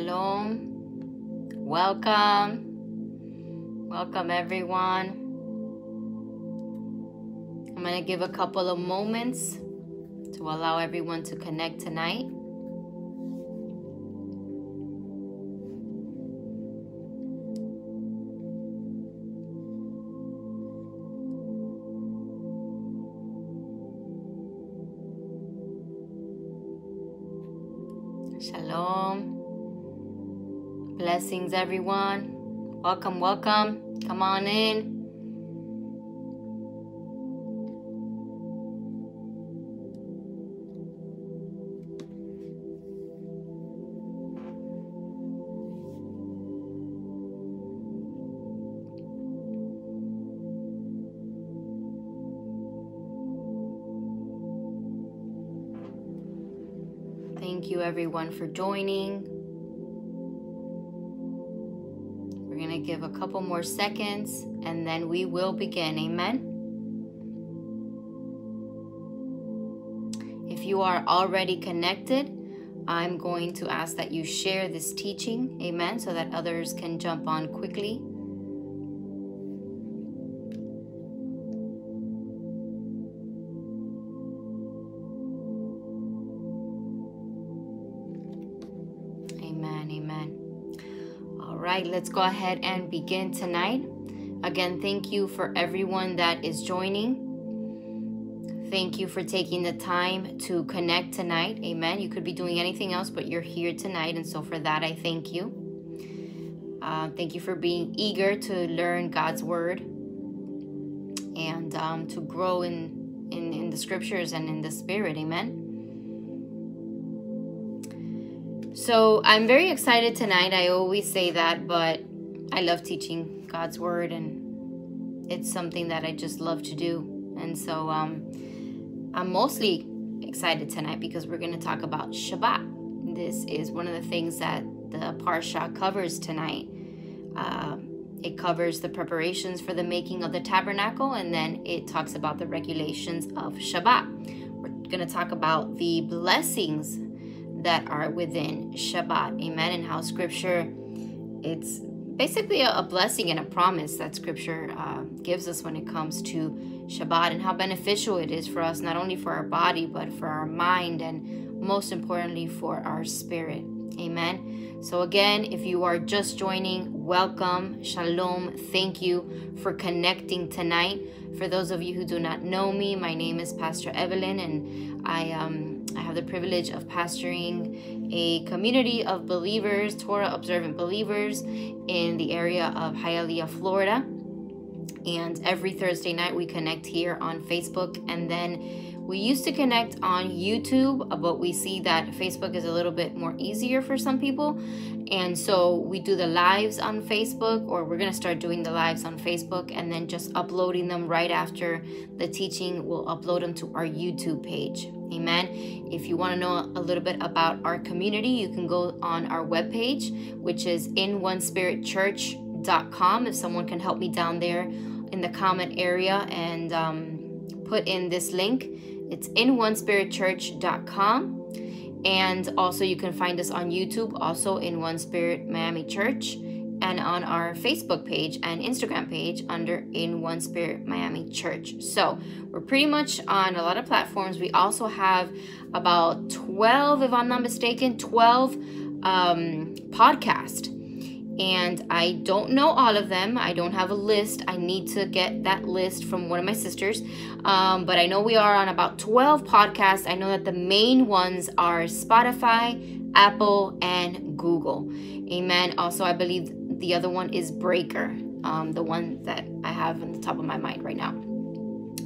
Shalom. Welcome. Welcome, everyone. I'm going to give a couple of moments to allow everyone to connect tonight. Blessings, everyone. Welcome, welcome. Come on in. Thank you, everyone, for joining. A couple more seconds and then we will begin. Amen. If you are already connected, I'm going to ask that you share this teaching. Amen. So that others can jump on quickly. Right, let's go ahead and begin tonight. Again, thank you for everyone that is joining. Thank you for taking the time to connect tonight. Amen. You could be doing anything else, but you're here tonight. And so, for that, I thank you. Uh, thank you for being eager to learn God's word and um, to grow in, in, in the scriptures and in the spirit. Amen. So I'm very excited tonight. I always say that, but I love teaching God's word and it's something that I just love to do. And so um, I'm mostly excited tonight because we're going to talk about Shabbat. This is one of the things that the Parsha covers tonight. Uh, it covers the preparations for the making of the tabernacle and then it talks about the regulations of Shabbat. We're going to talk about the blessings that are within Shabbat. Amen. And how scripture, it's basically a, blessing and a promise that scripture uh, gives us when it comes to Shabbat and how beneficial it is for us, not only for our body, but for our mind and most importantly for our spirit. Amen. So, again, if you are just joining, welcome, shalom, thank you for connecting tonight. For those of you who do not know me, my name is Pastor Evelyn, and I um, I have the privilege of pastoring a community of believers, Torah observant believers, in the area of Hialeah, Florida. And every Thursday night we connect here on Facebook, and then we used to connect on YouTube, but we see that Facebook is a little bit more easier for some people. And so we do the lives on Facebook, or we're going to start doing the lives on Facebook and then just uploading them right after the teaching. We'll upload them to our YouTube page. Amen. If you want to know a little bit about our community, you can go on our webpage, which is in one spirit church.com. If someone can help me down there in the comment area and um, put in this link, it's in one spirit And also, you can find us on YouTube, also in One Spirit Miami Church, and on our Facebook page and Instagram page under In One Spirit Miami Church. So, we're pretty much on a lot of platforms. We also have about 12, if I'm not mistaken, 12 um, podcasts and I don't know all of them. I don't have a list. I need to get that list from one of my sisters. Um, but I know we are on about 12 podcasts. I know that the main ones are Spotify, Apple, and Google. Amen. Also, I believe the other one is Breaker, um, the one that I have on the top of my mind right now.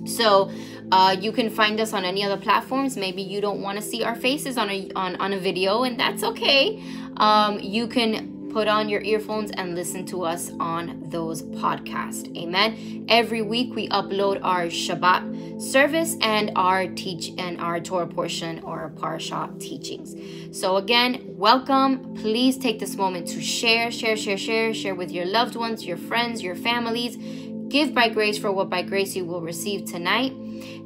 So uh, you can find us on any other platforms. Maybe you don't want to see our faces on a on, on a video, and that's okay. Um, you can put on your earphones and listen to us on those podcasts. Amen. Every week we upload our Shabbat service and our teach and our Torah portion or Parsha teachings. So again, welcome. Please take this moment to share, share, share, share, share with your loved ones, your friends, your families. Give by grace for what by grace you will receive tonight.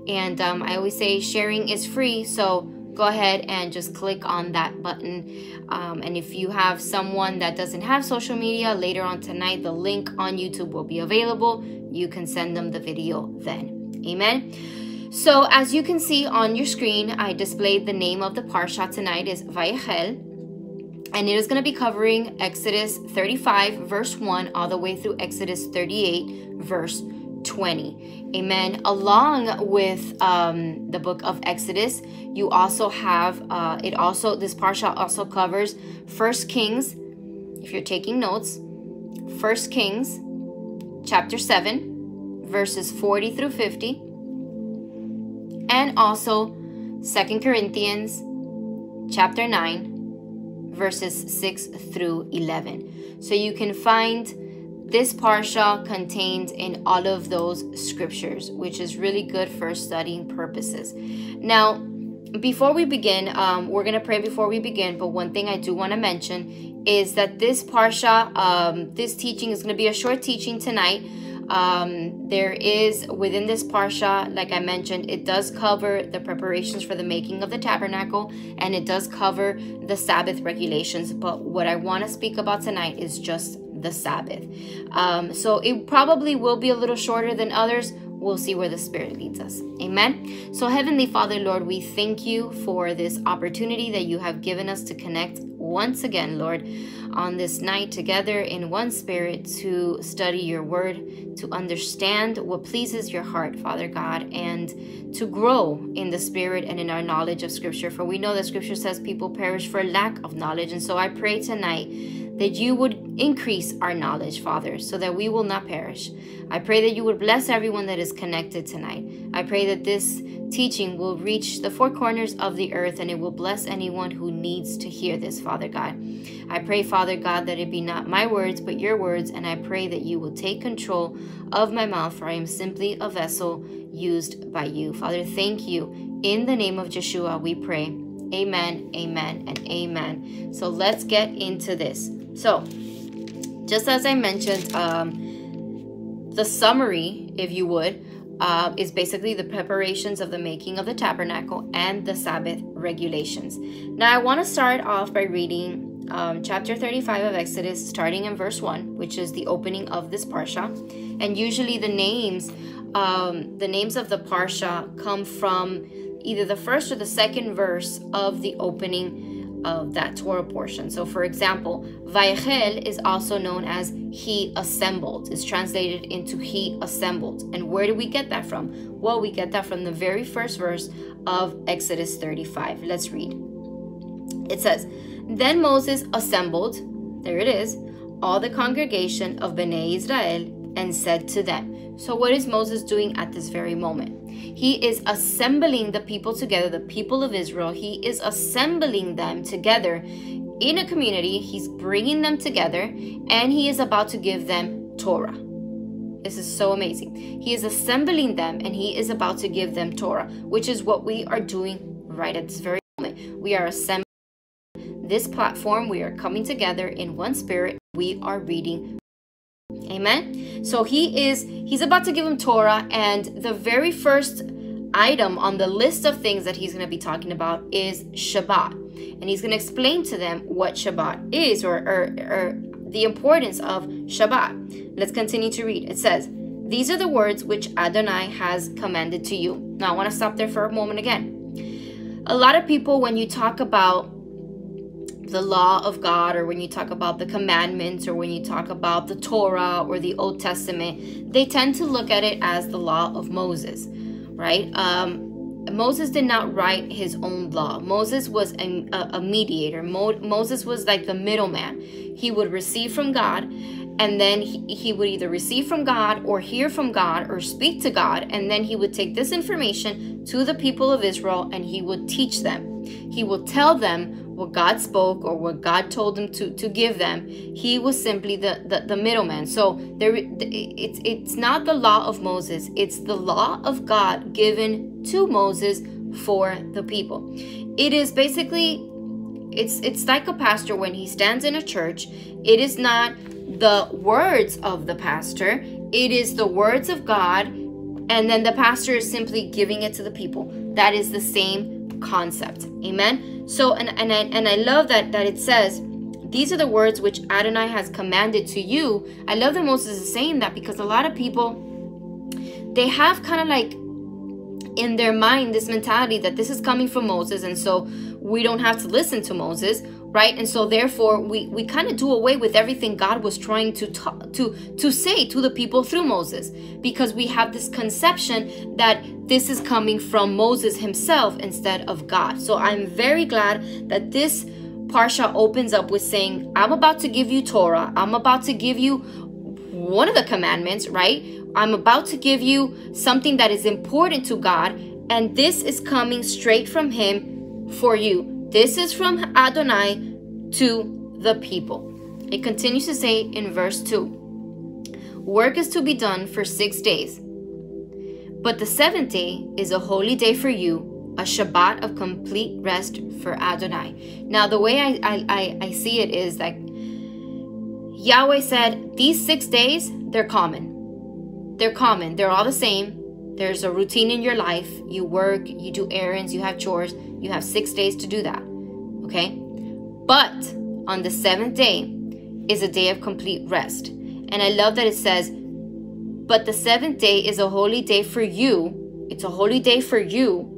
And um, I always say sharing is free. So go ahead and just click on that button. Um, and if you have someone that doesn't have social media, later on tonight, the link on YouTube will be available. You can send them the video then. Amen. So as you can see on your screen, I displayed the name of the parsha tonight is Vayakhel. And it is going to be covering Exodus 35, verse 1, all the way through Exodus 38, verse 20. Amen. Along with um, the book of Exodus, you also have uh, it also this parsha also covers First Kings. If you're taking notes, First Kings, chapter seven, verses 40 through 50, and also Second Corinthians, chapter nine, verses 6 through 11. So you can find this parsha contained in all of those scriptures, which is really good for studying purposes. Now, before we begin, um, we're going to pray before we begin, but one thing I do want to mention is that this parsha, um, this teaching is going to be a short teaching tonight. Um, there is within this parsha, like I mentioned, it does cover the preparations for the making of the tabernacle and it does cover the Sabbath regulations. But what I want to speak about tonight is just the Sabbath. Um, so it probably will be a little shorter than others. We'll see where the Spirit leads us. Amen. So, Heavenly Father, Lord, we thank you for this opportunity that you have given us to connect once again, Lord, on this night together in one spirit to study your word, to understand what pleases your heart, Father God, and to grow in the spirit and in our knowledge of Scripture. For we know that Scripture says people perish for lack of knowledge. And so I pray tonight that you would increase our knowledge, Father, so that we will not perish. I pray that you would bless everyone that is connected tonight. I pray that this teaching will reach the four corners of the earth and it will bless anyone who needs to hear this, Father God. I pray, Father God, that it be not my words, but your words, and I pray that you will take control of my mouth, for I am simply a vessel used by you. Father, thank you. In the name of Yeshua, we pray. Amen, amen, and amen. So let's get into this. So, just as I mentioned, um, the summary, if you would, uh, is basically the preparations of the making of the tabernacle and the Sabbath regulations. Now, I want to start off by reading um, chapter 35 of Exodus, starting in verse 1, which is the opening of this parsha. And usually, the names, um, the names of the parsha come from either the first or the second verse of the opening of that Torah portion. So, for example, Vayakhel is also known as He assembled. It's translated into He assembled. And where do we get that from? Well, we get that from the very first verse of Exodus 35. Let's read. It says, Then Moses assembled, there it is, all the congregation of Bnei Israel and said to them. So, what is Moses doing at this very moment? He is assembling the people together, the people of Israel. He is assembling them together in a community. He's bringing them together and he is about to give them Torah. This is so amazing. He is assembling them and he is about to give them Torah, which is what we are doing right at this very moment. We are assembling this platform. We are coming together in one spirit. We are reading Amen. So he is he's about to give him Torah and the very first item on the list of things that he's going to be talking about is Shabbat. And he's going to explain to them what Shabbat is or, or, or the importance of Shabbat. Let's continue to read. It says, These are the words which Adonai has commanded to you. Now, I want to stop there for a moment again. A lot of people, when you talk about the law of God, or when you talk about the commandments, or when you talk about the Torah or the Old Testament, they tend to look at it as the law of Moses, right? Um, Moses did not write his own law. Moses was a, a mediator. Mo, Moses was like the middleman. He would receive from God, and then he, he would either receive from God or hear from God or speak to God, and then he would take this information to the people of Israel and he would teach them. He will tell them what God spoke or what God told him to, to give them. He was simply the, the, the middleman. So there it's it's not the law of Moses, it's the law of God given to Moses for the people. It is basically it's it's like a pastor when he stands in a church, it is not the words of the pastor, it is the words of God and then the pastor is simply giving it to the people. That is the same concept. Amen. So and and I and I love that that it says these are the words which Adonai has commanded to you. I love that Moses is saying that because a lot of people they have kind of like in their mind this mentality that this is coming from Moses and so we don't have to listen to Moses right? And so therefore we we kind of do away with everything god was trying to talk, to to say to the people through moses. Because we have this conception that this is coming from moses himself instead of god. So i'm very glad that this parsha opens up with saying i'm about to give you torah. I'm about to give you one of the commandments right? I'm about to give you something that is important to god and this is coming straight from him for you this is from Adonai to the people. It continues to say in verse 2 Work is to be done for six days, but the seventh day is a holy day for you, a Shabbat of complete rest for Adonai. Now, the way I, I, I, see it is that Yahweh said, These six days, they're common. They're common. They're all the same. There's a routine in your life. You work, you do errands, you have chores you have six days to do that. Okay? But on the seventh day is a day of complete rest. And I love that it says, But the seventh day is a holy day for you. It's a holy day for you.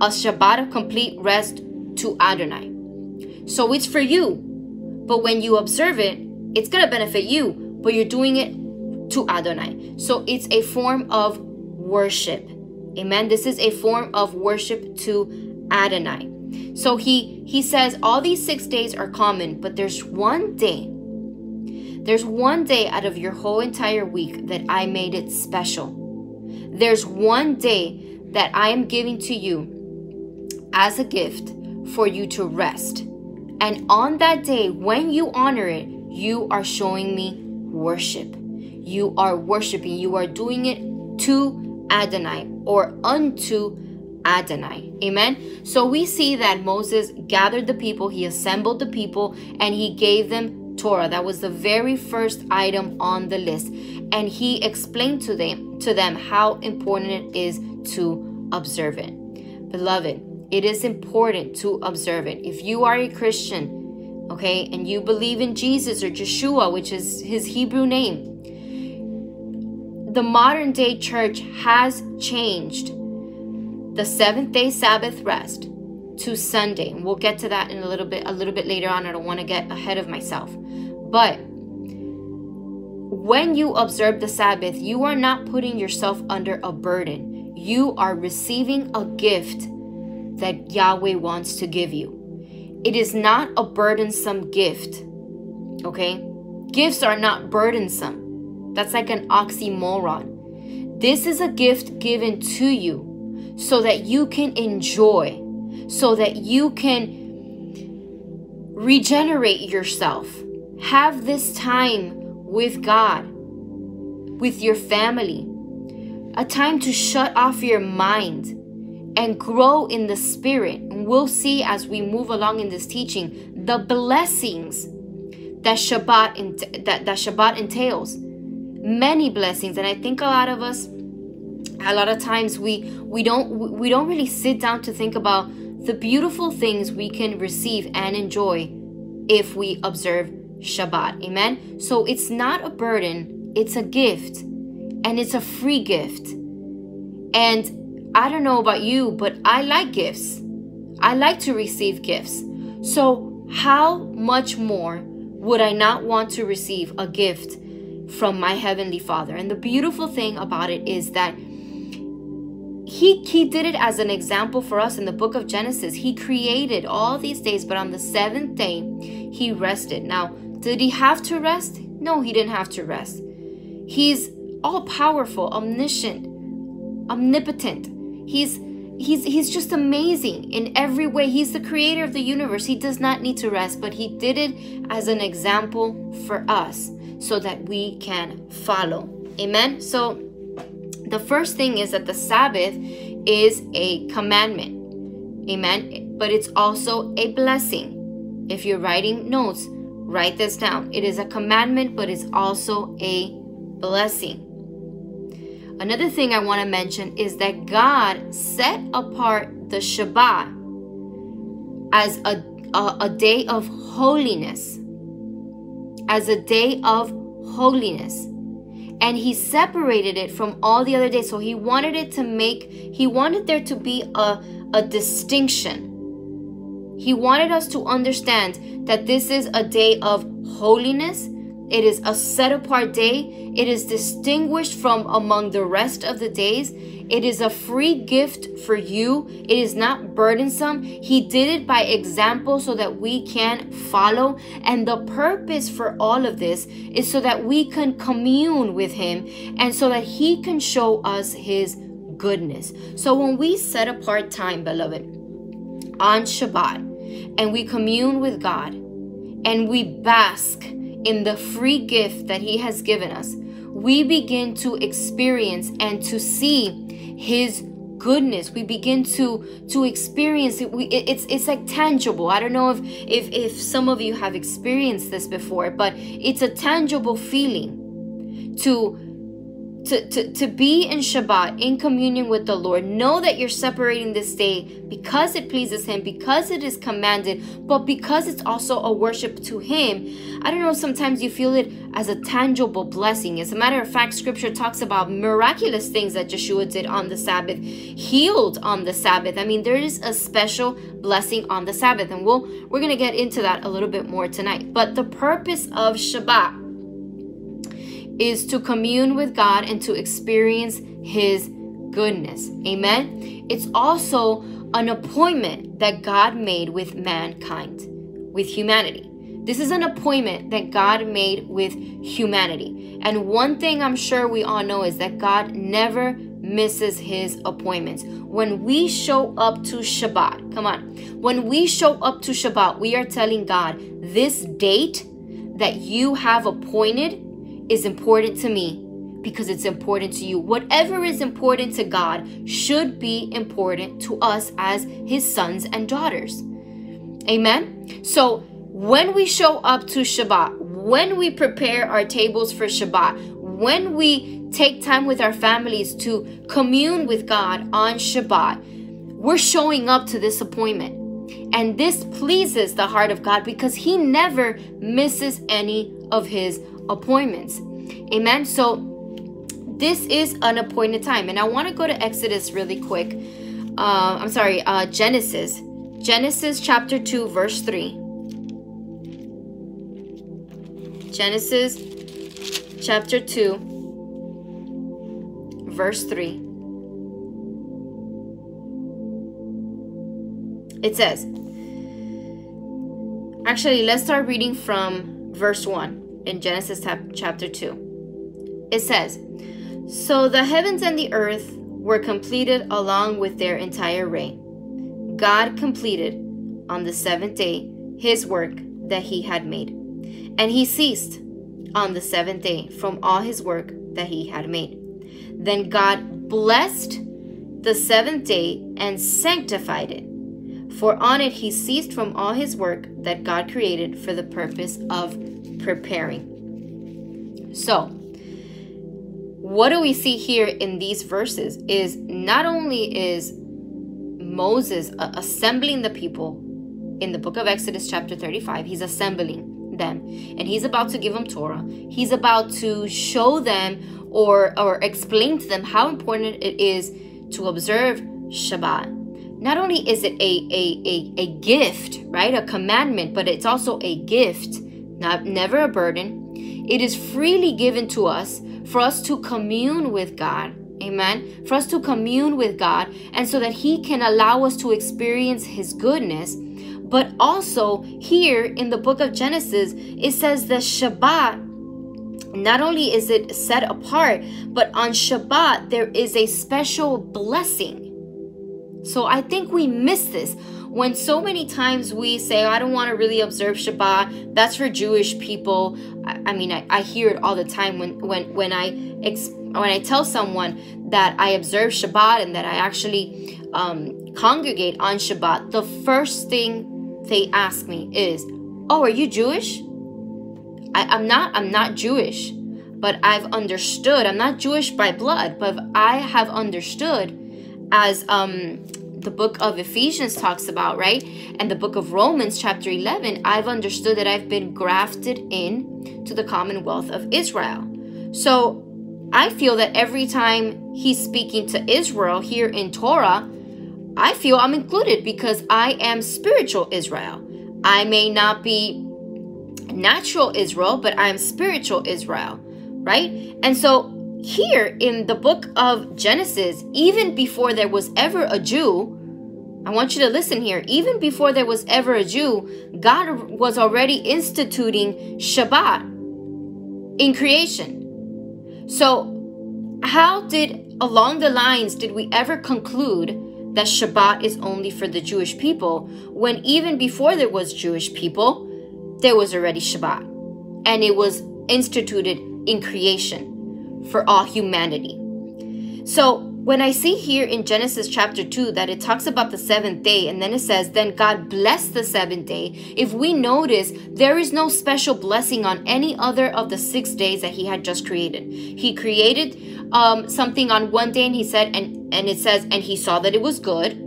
A Shabbat of complete rest to Adonai. So it's for you. But when you observe it, it's going to benefit you. But you're doing it to Adonai. So it's a form of worship. Amen. This is a form of worship to Adonai. So he he says all these 6 days are common, but there's one day. There's one day out of your whole entire week that I made it special. There's one day that I am giving to you as a gift for you to rest. And on that day, when you honor it, you are showing me worship. You are worshiping. You are doing it to Adonai or unto Adonai. Amen. So we see that Moses gathered the people, he assembled the people, and he gave them Torah. That was the very first item on the list. And he explained to them to them how important it is to observe it. Beloved, it is important to observe it. If you are a Christian, okay, and you believe in Jesus or Yeshua, which is his Hebrew name, the modern day church has changed the seventh day Sabbath rest to Sunday. We'll get to that in a little bit a little bit later on. I don't want to get ahead of myself. But when you observe the Sabbath, you are not putting yourself under a burden. You are receiving a gift that Yahweh wants to give you. It is not a burdensome gift. Okay? Gifts are not burdensome. That's like an oxymoron. This is a gift given to you so that you can enjoy, so that you can regenerate yourself. Have this time with God, with your family, a time to shut off your mind and grow in the spirit. And we'll see as we move along in this teaching the blessings that Shabbat that, that Shabbat entails. Many blessings, and I think a lot of us a lot of times we we don't we don't really sit down to think about the beautiful things we can receive and enjoy if we observe Shabbat. Amen. So it's not a burden, it's a gift. And it's a free gift. And I don't know about you, but I like gifts. I like to receive gifts. So how much more would I not want to receive a gift from my heavenly Father? And the beautiful thing about it is that he he did it as an example for us in the book of Genesis. He created all these days, but on the seventh day he rested. Now, did he have to rest? No, he didn't have to rest. He's all powerful, omniscient, omnipotent. He's he's he's just amazing in every way. He's the creator of the universe. He does not need to rest, but he did it as an example for us so that we can follow. Amen. So the first thing is that the Sabbath is a commandment. Amen. But it's also a blessing. If you're writing notes, write this down. It is a commandment, but it's also a blessing. Another thing I want to mention is that God set apart the Shabbat as a, a, a day of holiness. As a day of holiness. And he separated it from all the other days. So he wanted it to make, he wanted there to be a, a distinction. He wanted us to understand that this is a day of holiness it is a set apart day. It is distinguished from among the rest of the days. It is a free gift for you. It is not burdensome. He did it by example so that we can follow. And the purpose for all of this is so that we can commune with Him and so that He can show us His goodness. So when we set apart time, beloved, on Shabbat, and we commune with God, and we bask in the free gift that He has given us, we begin to experience and to see His goodness. We begin to to experience it. We it, it's it's like tangible. I don't know if if if some of you have experienced this before but it's a tangible feeling to to, to, to be in Shabbat, in communion with the Lord. Know that you're separating this day because it pleases Him, because it is commanded, but because it's also a worship to Him. I don't know, sometimes you feel it as a tangible blessing. As a matter of fact, scripture talks about miraculous things that Yeshua did on the Sabbath, healed on the Sabbath. I mean, there is a special blessing on the Sabbath, and we'll we're gonna get into that a little bit more tonight. But the purpose of Shabbat is to commune with God and to experience His goodness. Amen. It's also an appointment that God made with mankind, with humanity. This is an appointment that God made with humanity. And one thing I'm sure we all know is that God never misses his appointments. When we show up to Shabbat, come on, when we show up to Shabbat, we are telling God, this date that you have appointed is important to me because it's important to you. Whatever is important to God should be important to us as His sons and daughters. Amen? So when we show up to Shabbat, when we prepare our tables for Shabbat, when we take time with our families to commune with God on Shabbat, we're showing up to this appointment. And this pleases the heart of God because He never misses any of His appointments. Amen. So this is an appointed time. And I want to go to Exodus really quick. Uh, I'm sorry, uh, Genesis. Genesis chapter 2, verse 3. Genesis chapter 2, verse 3. It says, actually, let's start reading from verse 1 in Genesis chapter 2. It says, So the heavens and the earth were completed along with their entire reign. God completed on the seventh day his work that he had made. And he ceased on the seventh day from all his work that he had made. Then God blessed the seventh day and sanctified it. For on it he ceased from all his work that God created for the purpose of preparing. So, what do we see here in these verses is not only is Moses assembling the people in the book of Exodus chapter 35, he's assembling them and he's about to give them Torah. He's about to show them or or explain to them how important it is to observe Shabbat. Not only is it a, a, a, a gift, right? A commandment, but it's also a gift not never a burden. It is freely given to us for us to commune with God. Amen. For us to commune with God and so that He can allow us to experience His goodness. But also, here in the book of Genesis, it says that Shabbat not only is it set apart, but on Shabbat there is a special blessing. So I think we miss this when so many times we say, I don't want to really observe Shabbat, that's for Jewish people. I, I mean, I, I, hear it all the time when, when, when I when I tell someone that I observe Shabbat and that I actually um, congregate on Shabbat, the first thing they ask me is, "Oh, are you Jewish?" I, I'm not. I'm not Jewish, but I've understood. I'm not Jewish by blood, but I have understood as um the book of Ephesians talks about, right? And the book of Romans, chapter 11, I've understood that I've been grafted in to the commonwealth of Israel. So I feel that every time he's speaking to Israel here in Torah, I feel I'm included because I am spiritual Israel. I may not be natural Israel, but I'm spiritual Israel, right? And so here in the book of Genesis, even before there was ever a Jew, I want you to listen here. Even before there was ever a Jew, God was already instituting Shabbat in creation. So, how did, along the lines, did we ever conclude that Shabbat is only for the Jewish people when even before there was Jewish people, there was already Shabbat and it was instituted in creation? For all humanity. So, when I see here in Genesis chapter 2 that it talks about the seventh day and then it says, Then God blessed the seventh day, if we notice, there is no special blessing on any other of the six days that He had just created. He created um, something on one day and He said, and, and it says, And He saw that it was good.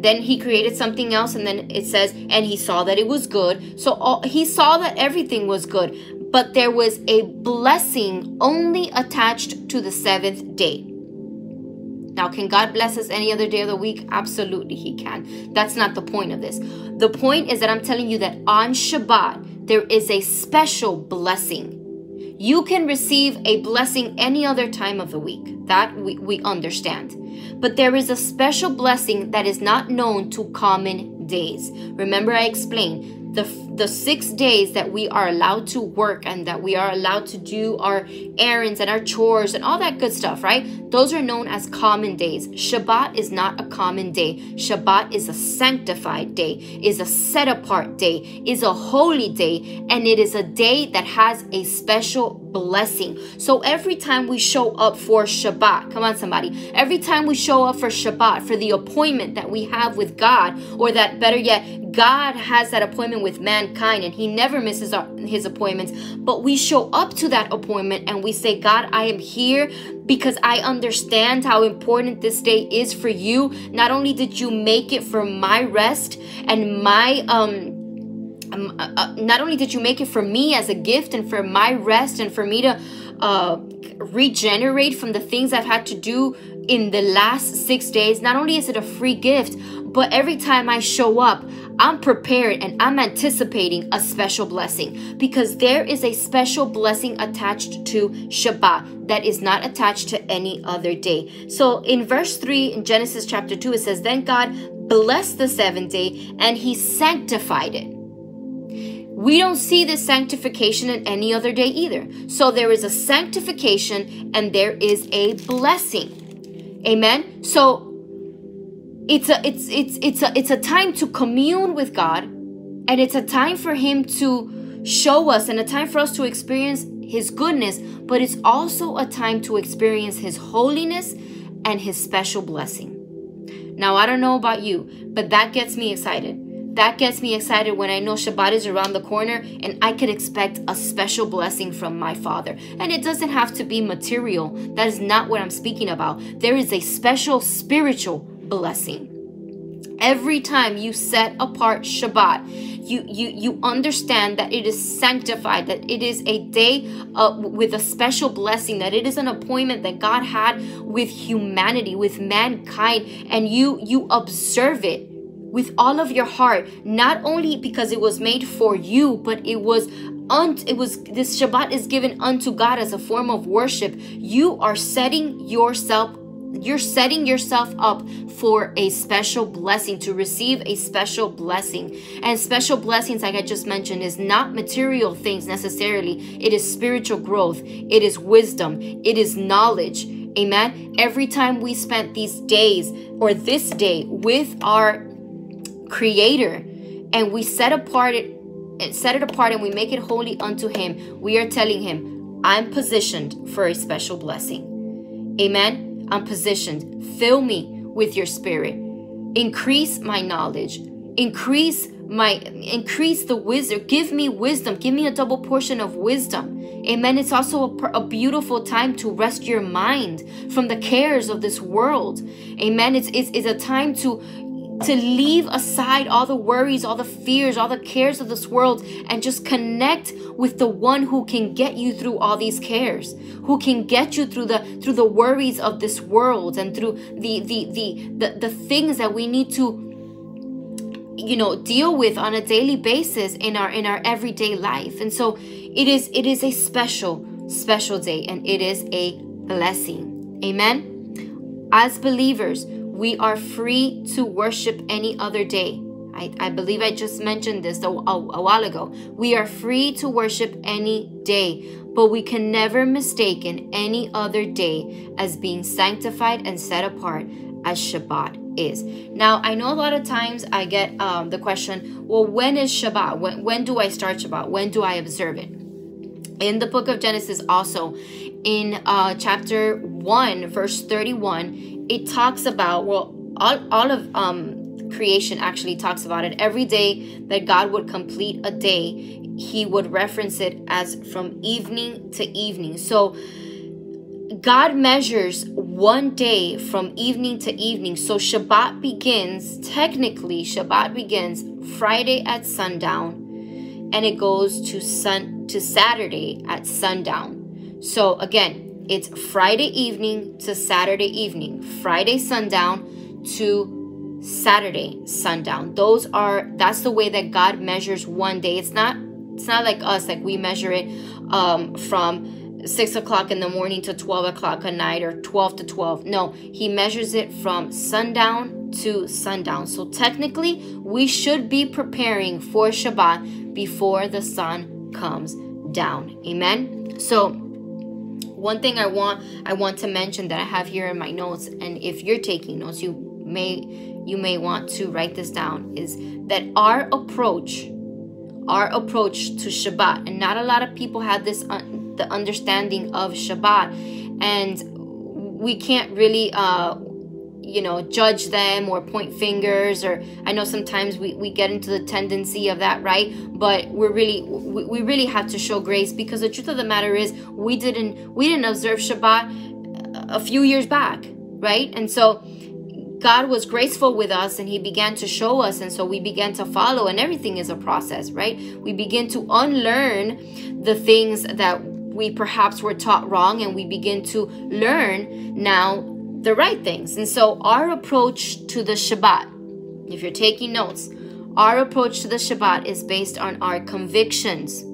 Then He created something else and then it says, And He saw that it was good. So all, He saw that everything was good but there was a blessing only attached to the seventh day. Now, can God bless us any other day of the week? Absolutely, He can. That's not the point of this. The point is that I'm telling you that on Shabbat, there is a special blessing. You can receive a blessing any other time of the week. That we, we understand. But there is a special blessing that is not known to common days. Remember, I explained the, the six days that we are allowed to work and that we are allowed to do our errands and our chores and all that good stuff, right? Those are known as common days. Shabbat is not a common day. Shabbat is a sanctified day, is a set apart day, is a holy day, and it is a day that has a special blessing. So every time we show up for Shabbat, come on, somebody, every time we show up for Shabbat, for the appointment that we have with God, or that better yet, God has that appointment with mankind and he never misses our, his appointments. But we show up to that appointment and we say, God, I am here because I understand how important this day is for you. Not only did you make it for my rest and my, um, um uh, uh, not only did you make it for me as a gift and for my rest and for me to uh, regenerate from the things I've had to do in the last six days, not only is it a free gift, but every time I show up, I'm prepared and I'm anticipating a special blessing because there is a special blessing attached to Shabbat that is not attached to any other day. So in verse 3 in Genesis chapter 2, it says, Then God blessed the seventh day and he sanctified it. We don't see this sanctification in any other day either. So there is a sanctification and there is a blessing. Amen. So it's a it's it's it's a it's a time to commune with God and it's a time for him to show us and a time for us to experience his goodness, but it's also a time to experience his holiness and his special blessing. Now, I don't know about you, but that gets me excited. That gets me excited when I know Shabbat is around the corner and I could expect a special blessing from my Father. And it doesn't have to be material. That is not what I'm speaking about. There is a special spiritual blessing. Every time you set apart Shabbat, you you you understand that it is sanctified, that it is a day uh, with a special blessing, that it is an appointment that God had with humanity, with mankind, and you you observe it with all of your heart, not only because it was made for you, but it was it was this Shabbat is given unto God as a form of worship. You are setting yourself you're setting yourself up for a special blessing to receive a special blessing. And special blessings like i just mentioned is not material things necessarily. It is spiritual growth. It is wisdom. It is knowledge. Amen? Every time we spent these days or this day with our creator and we set apart it and set it apart and we make it holy unto him we are telling him i'm positioned for a special blessing amen I'm positioned. Fill me with your spirit. Increase my knowledge. Increase my increase the wisdom. Give me wisdom. Give me a double portion of wisdom. Amen. It's also a, a, beautiful time to rest your mind from the cares of this world. Amen. It's, it's, it's a time to to leave aside all the worries, all the fears, all the cares of this world and just connect with the one who can get you through all these cares, who can get you through the through the worries of this world and through the the the the, the things that we need to you know deal with on a daily basis in our in our everyday life. And so it is it is a special special day and it is a blessing. Amen. As believers, we are free to worship any other day. I, I believe I just mentioned this a, a, a while ago. We are free to worship any day, but we can never mistake in any other day as being sanctified and set apart as Shabbat is. Now, I know a lot of times I get um, the question, well, when is Shabbat? When, when do I start Shabbat? When do I observe it? In the book of Genesis, also in uh, chapter 1, verse 31, it talks about well all, all of um creation actually talks about it every day that god would complete a day he would reference it as from evening to evening so God measures one day from evening to evening. So Shabbat begins, technically, Shabbat begins Friday at sundown and it goes to sun to Saturday at sundown. So again, it's Friday evening to Saturday evening, Friday sundown to Saturday sundown. Those are that's the way that God measures one day. It's not it's not like us, like we measure it um, from six o'clock in the morning to 12 o'clock at night or 12 to 12. No, he measures it from sundown to sundown. So technically, we should be preparing for Shabbat before the sun comes down. Amen. So one thing I want I want to mention that I have here in my notes, and if you're taking notes, you may you may want to write this down, is that our approach, our approach to Shabbat, and not a lot of people have this un- the understanding of Shabbat, and we can't really uh, you know judge them or point fingers or i know sometimes we, we get into the tendency of that right but we're really we, we really have to show grace because the truth of the matter is we didn't we didn't observe shabbat a few years back right and so God was graceful with us and he began to show us and so we began to follow and everything is a process, right? We begin to unlearn the things that we perhaps were taught wrong and we begin to learn now the right things. And so, our approach to the Shabbat, if you're taking notes, our approach to the Shabbat is based on our convictions.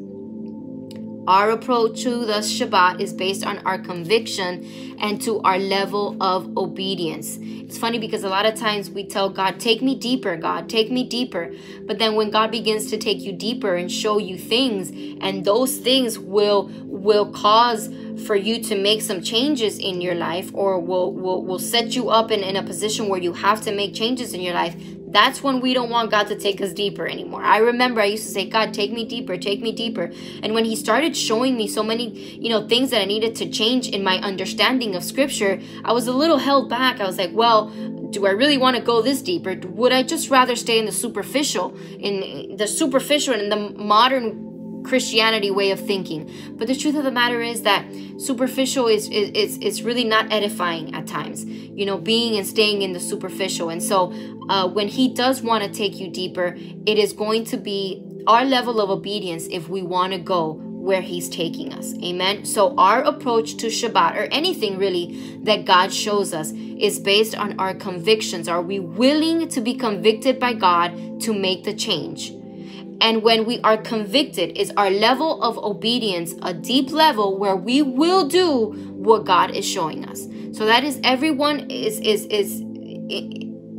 Our approach to the Shabbat is based on our conviction and to our level of obedience. It's funny because a lot of times we tell God, Take me deeper, God, take me deeper. But then when God begins to take you deeper and show you things, and those things will will cause for you to make some changes in your life or will will, will set you up in, in a position where you have to make changes in your life that's when we don't want God to take us deeper anymore. I remember I used to say, God, take me deeper, take me deeper. And when He started showing me so many, you know, things that I needed to change in my understanding of Scripture, I was a little held back. I was like, well, do I really want to go this deeper? Would I just rather stay in the superficial, in the superficial and in the modern Christianity way of thinking. But the truth of the matter is that superficial is is is really not edifying at times. You know, being and staying in the superficial. And so, uh, when He does want to take you deeper, it is going to be our level of obedience if we want to go where He's taking us. Amen. So, our approach to Shabbat or anything really that God shows us is based on our convictions. Are we willing to be convicted by God to make the change? And when we are convicted, is our level of obedience a deep level where we will do what God is showing us. So that is everyone is is is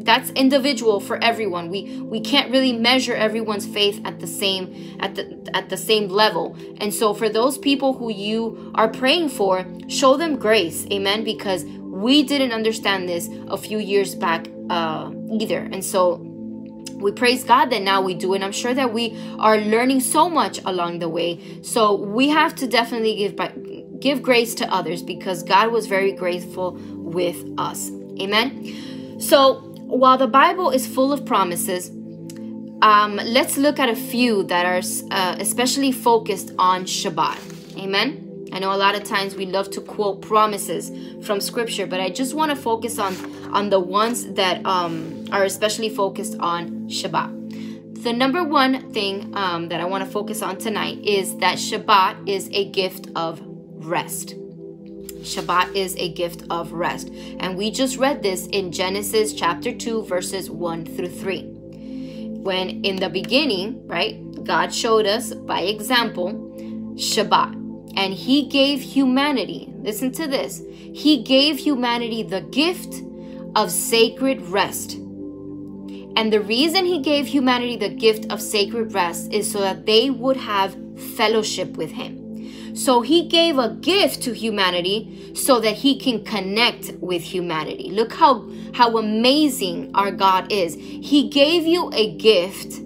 that's individual for everyone. We we can't really measure everyone's faith at the same at the at the same level. And so for those people who you are praying for, show them grace. Amen because we didn't understand this a few years back uh, either. And so we praise God that now we do. And I'm sure that we are learning so much along the way. So we have to definitely give by, give grace to others because God was very grateful with us. Amen. So while the Bible is full of promises, um, let's look at a few that are uh, especially focused on Shabbat. Amen. I know a lot of times we love to quote promises from scripture, but I just want to focus on on the ones that um, are especially focused on Shabbat. The number one thing um, that I want to focus on tonight is that Shabbat is a gift of rest. Shabbat is a gift of rest. And we just read this in Genesis chapter 2, verses 1 through 3. When in the beginning, right, God showed us by example Shabbat. And He gave humanity, listen to this, He gave humanity the gift of sacred rest. And the reason He gave humanity the gift of sacred rest is so that they would have fellowship with Him. So he gave a gift to humanity so that he can connect with humanity. Look how how amazing our God is. He gave you a gift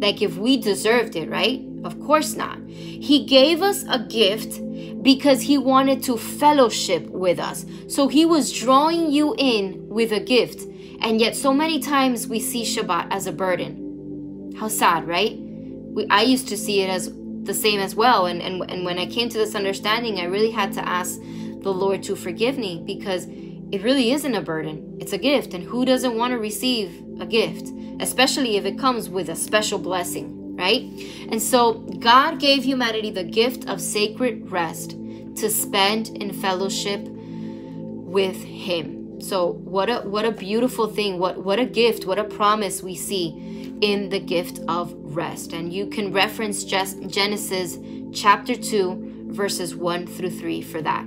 like if we deserved it, right? Of course not. He gave us a gift because he wanted to fellowship with us. So he was drawing you in with a gift. And yet so many times we see Shabbat as a burden. How sad, right? We, I used to see it as the same as well. And, and, and when I came to this understanding, I really had to ask the Lord to forgive me because it really isn't a burden. It's a gift. And who doesn't want to receive a gift, especially if it comes with a special blessing, right? And so God gave humanity the gift of sacred rest to spend in fellowship with Him. So what a what a beautiful thing, what what a gift, what a promise we see in the gift of rest. And you can reference just Genesis chapter 2, verses 1 through 3 for that.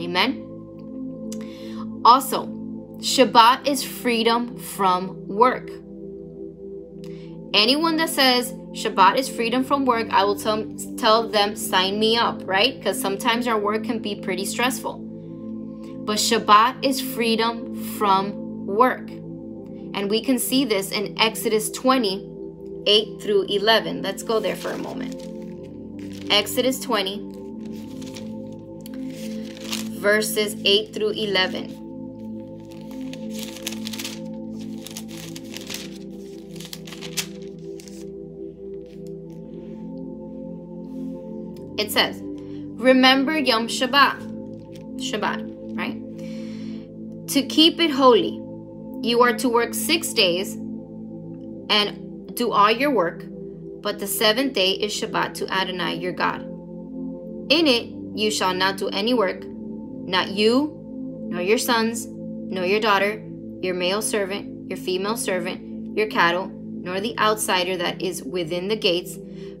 Amen. Also, Shabbat is freedom from work. Anyone that says Shabbat is freedom from work, I will tell, tell them sign me up, right? Because sometimes our work can be pretty stressful. But Shabbat is freedom from work. And we can see this in Exodus 20, 8 through 11. Let's go there for a moment. Exodus 20, verses 8 through 11. It says, Remember Yom Shabbat, Shabbat? To keep it holy, you are to work six days and do all your work, but the seventh day is Shabbat to Adonai your God. In it you shall not do any work, not you, nor your sons, nor your daughter, your male servant, your female servant, your cattle, nor the outsider that is within the gates.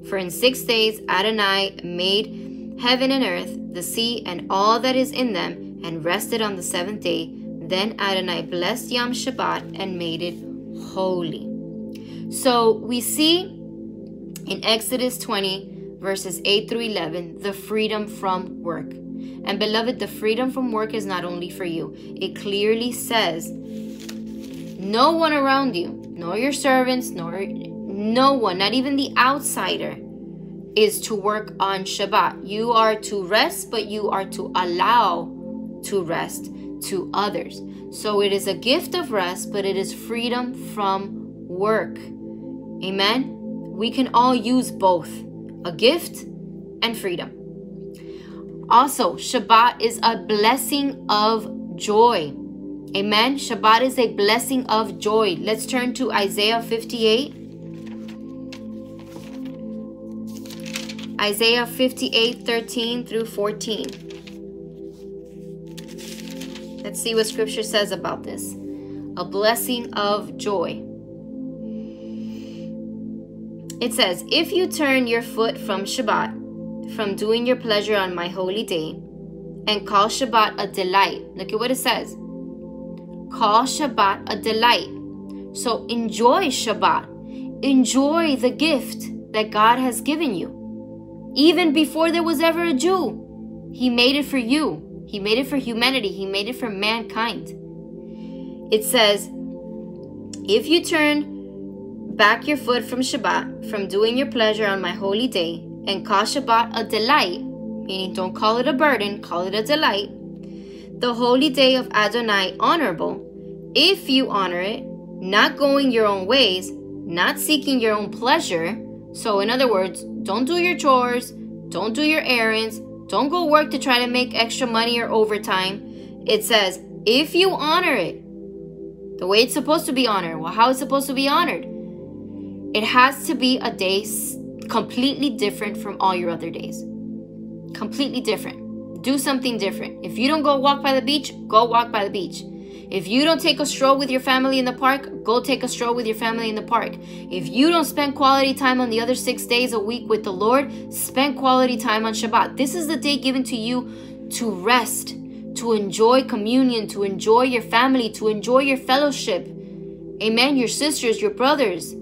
For in six days Adonai made heaven and earth, the sea, and all that is in them, and rested on the seventh day. Then Adonai blessed Yom Shabbat and made it holy. So we see in Exodus 20, verses 8 through 11, the freedom from work. And beloved, the freedom from work is not only for you, it clearly says, no one around you, nor your servants, nor no one, not even the outsider, is to work on Shabbat. You are to rest, but you are to allow to rest to others. So it is a gift of rest, but it is freedom from work. Amen. We can all use both a gift and freedom. Also, Shabbat is a blessing of joy. Amen. Shabbat is a blessing of joy. Let's turn to Isaiah 58. Isaiah 58 13 through 14. Let's see what scripture says about this. A blessing of joy. It says, If you turn your foot from Shabbat, from doing your pleasure on my holy day, and call Shabbat a delight, look at what it says. Call Shabbat a delight. So enjoy Shabbat. Enjoy the gift that God has given you. Even before there was ever a Jew, He made it for you. He made it for humanity. He made it for mankind. It says, If you turn back your foot from Shabbat, from doing your pleasure on my holy day, and call Shabbat a delight, meaning don't call it a burden, call it a delight, the holy day of Adonai honorable, if you honor it, not going your own ways, not seeking your own pleasure. So, in other words, don't do your chores, don't do your errands, Don't go work to try to make extra money or overtime. It says, if you honor it, the way it's supposed to be honored. Well, how it's supposed to be honored? It has to be a day completely different from all your other days. Completely different. Do something different. If you don't go walk by the beach, go walk by the beach. If you don't take a stroll with your family in the park, go take a stroll with your family in the park. If you don't spend quality time on the other six days a week with the Lord, spend quality time on Shabbat. This is the day given to you to rest, to enjoy communion, to enjoy your family, to enjoy your fellowship. Amen. Your sisters, your brothers.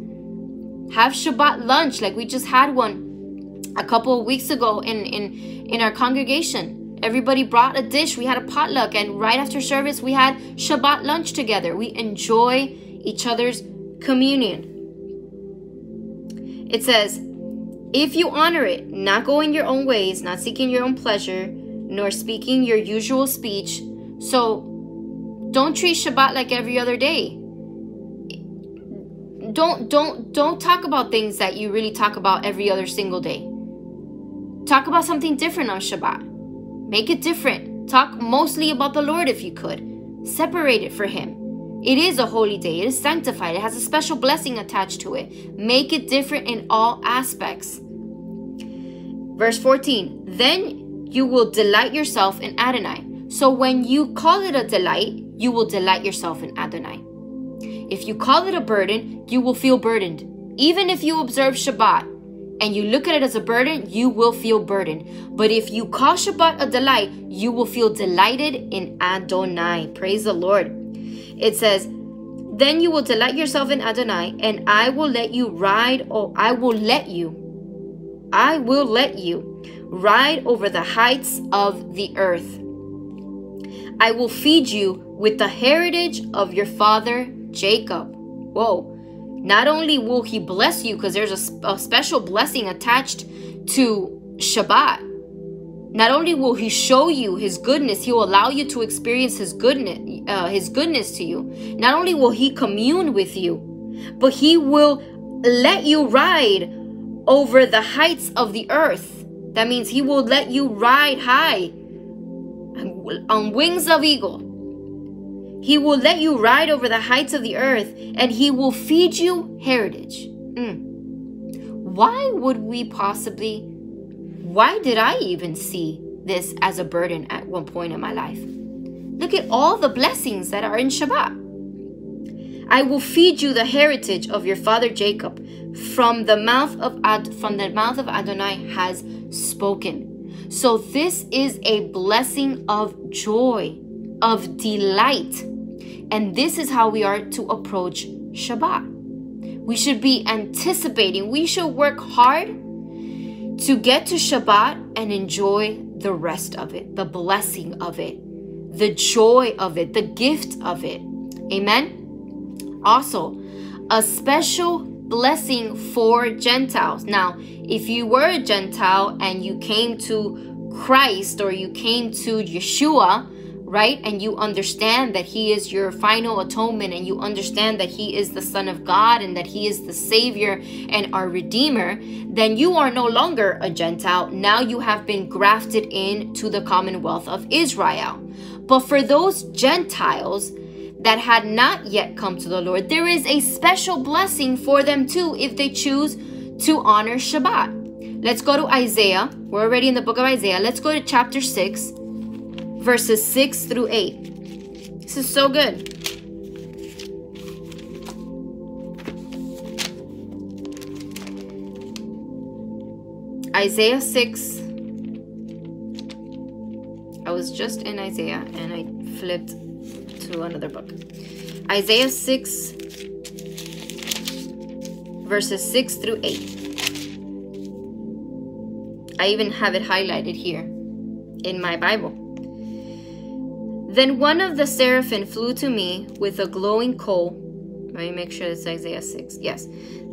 Have Shabbat lunch like we just had one a couple of weeks ago in, in, in our congregation. Everybody brought a dish. We had a potluck. And right after service, we had Shabbat lunch together. We enjoy each other's communion. It says, If you honor it, not going your own ways, not seeking your own pleasure, nor speaking your usual speech. So don't treat Shabbat like every other day. Don't don't don't talk about things that you really talk about every other single day. Talk about something different on Shabbat. Make it different. Talk mostly about the Lord if you could. Separate it for Him. It is a holy day. It is sanctified. It has a special blessing attached to it. Make it different in all aspects. Verse 14 Then you will delight yourself in Adonai. So when you call it a delight, you will delight yourself in Adonai. If you call it a burden, you will feel burdened. Even if you observe Shabbat, and you look at it as a burden, you will feel burdened. But if you call Shabbat a delight, you will feel delighted in Adonai. Praise the Lord. It says, Then you will delight yourself in Adonai, and I will let you ride, or I will let you, I will let you ride over the heights of the earth. I will feed you with the heritage of your father Jacob. Whoa. Not only will he bless you because there's a, a special blessing attached to Shabbat. Not only will he show you his goodness, he will allow you to experience his goodness, uh, his goodness to you. Not only will he commune with you, but he will let you ride over the heights of the earth. That means he will let you ride high on wings of eagle. He will let you ride over the heights of the earth, and he will feed you heritage. Mm. Why would we possibly, why did I even see this as a burden at one point in my life? Look at all the blessings that are in Shabbat. I will feed you the heritage of your father Jacob. From the mouth of Ad, from the mouth of Adonai has spoken. So this is a blessing of joy, of delight and this is how we are to approach Shabbat. We should be anticipating, we should work hard to get to Shabbat and enjoy the rest of it, the blessing of it, the joy of it, the gift of it. Amen. Also, a special blessing for Gentiles. Now, if you were a Gentile and you came to Christ or you came to Yeshua, right? And you understand that He is your final atonement, and you understand that He is the Son of God and that He is the Savior and our Redeemer, then you are no longer a Gentile. Now you have been grafted into the commonwealth of Israel. But for those Gentiles, that had not yet come to the Lord, there is a special blessing for them too if they choose to honor Shabbat. Let's go to Isaiah. We're already in the book of Isaiah. Let's go to chapter 6 verses 6 through 8. This is so good. Isaiah 6. I was just in Isaiah and I flipped to another book. Isaiah 6, verses 6 through 8. I even have it highlighted here in my Bible. Then one of the seraphim flew to me with a glowing coal. Let me make sure it's Isaiah 6. Yes.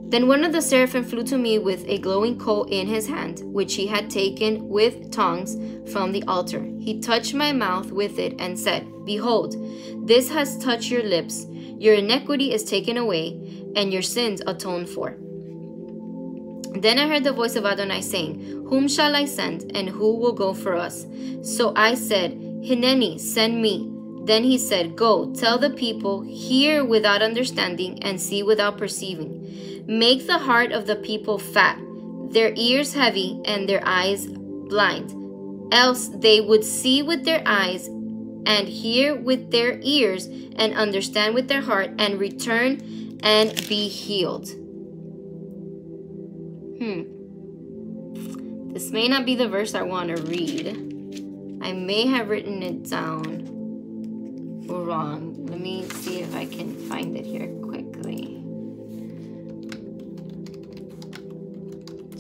Then one of the seraphim flew to me with a glowing coal in his hand, which he had taken with tongs from the altar. He touched my mouth with it and said, Behold, this has touched your lips. Your iniquity is taken away, and your sins atoned for. Then I heard the voice of Adonai saying, Whom shall I send, and who will go for us? So I said, Hineni, send me. Then he said, Go, tell the people, hear without understanding, and see without perceiving. Make the heart of the people fat, their ears heavy, and their eyes blind. Else they would see with their eyes, and hear with their ears, and understand with their heart, and return and be healed. Hmm. This may not be the verse I want to read. I may have written it down wrong. Let me see if I can find it here quickly.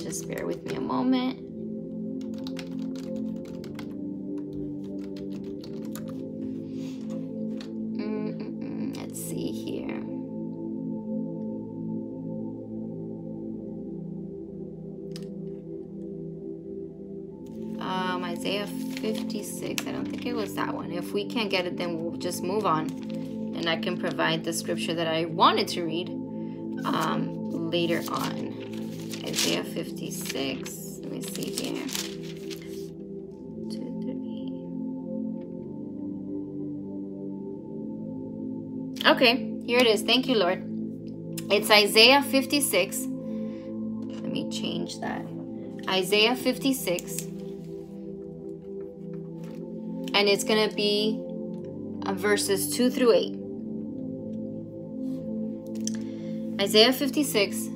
Just bear with me a moment. I don't think it was that one. If we can't get it, then we'll just move on. And I can provide the scripture that I wanted to read um, later on. Isaiah 56. Let me see here. Two, three. Okay, here it is. Thank you, Lord. It's Isaiah 56. Let me change that. Isaiah 56 and it's going to be uh, verses 2 through 8. Isaiah 56,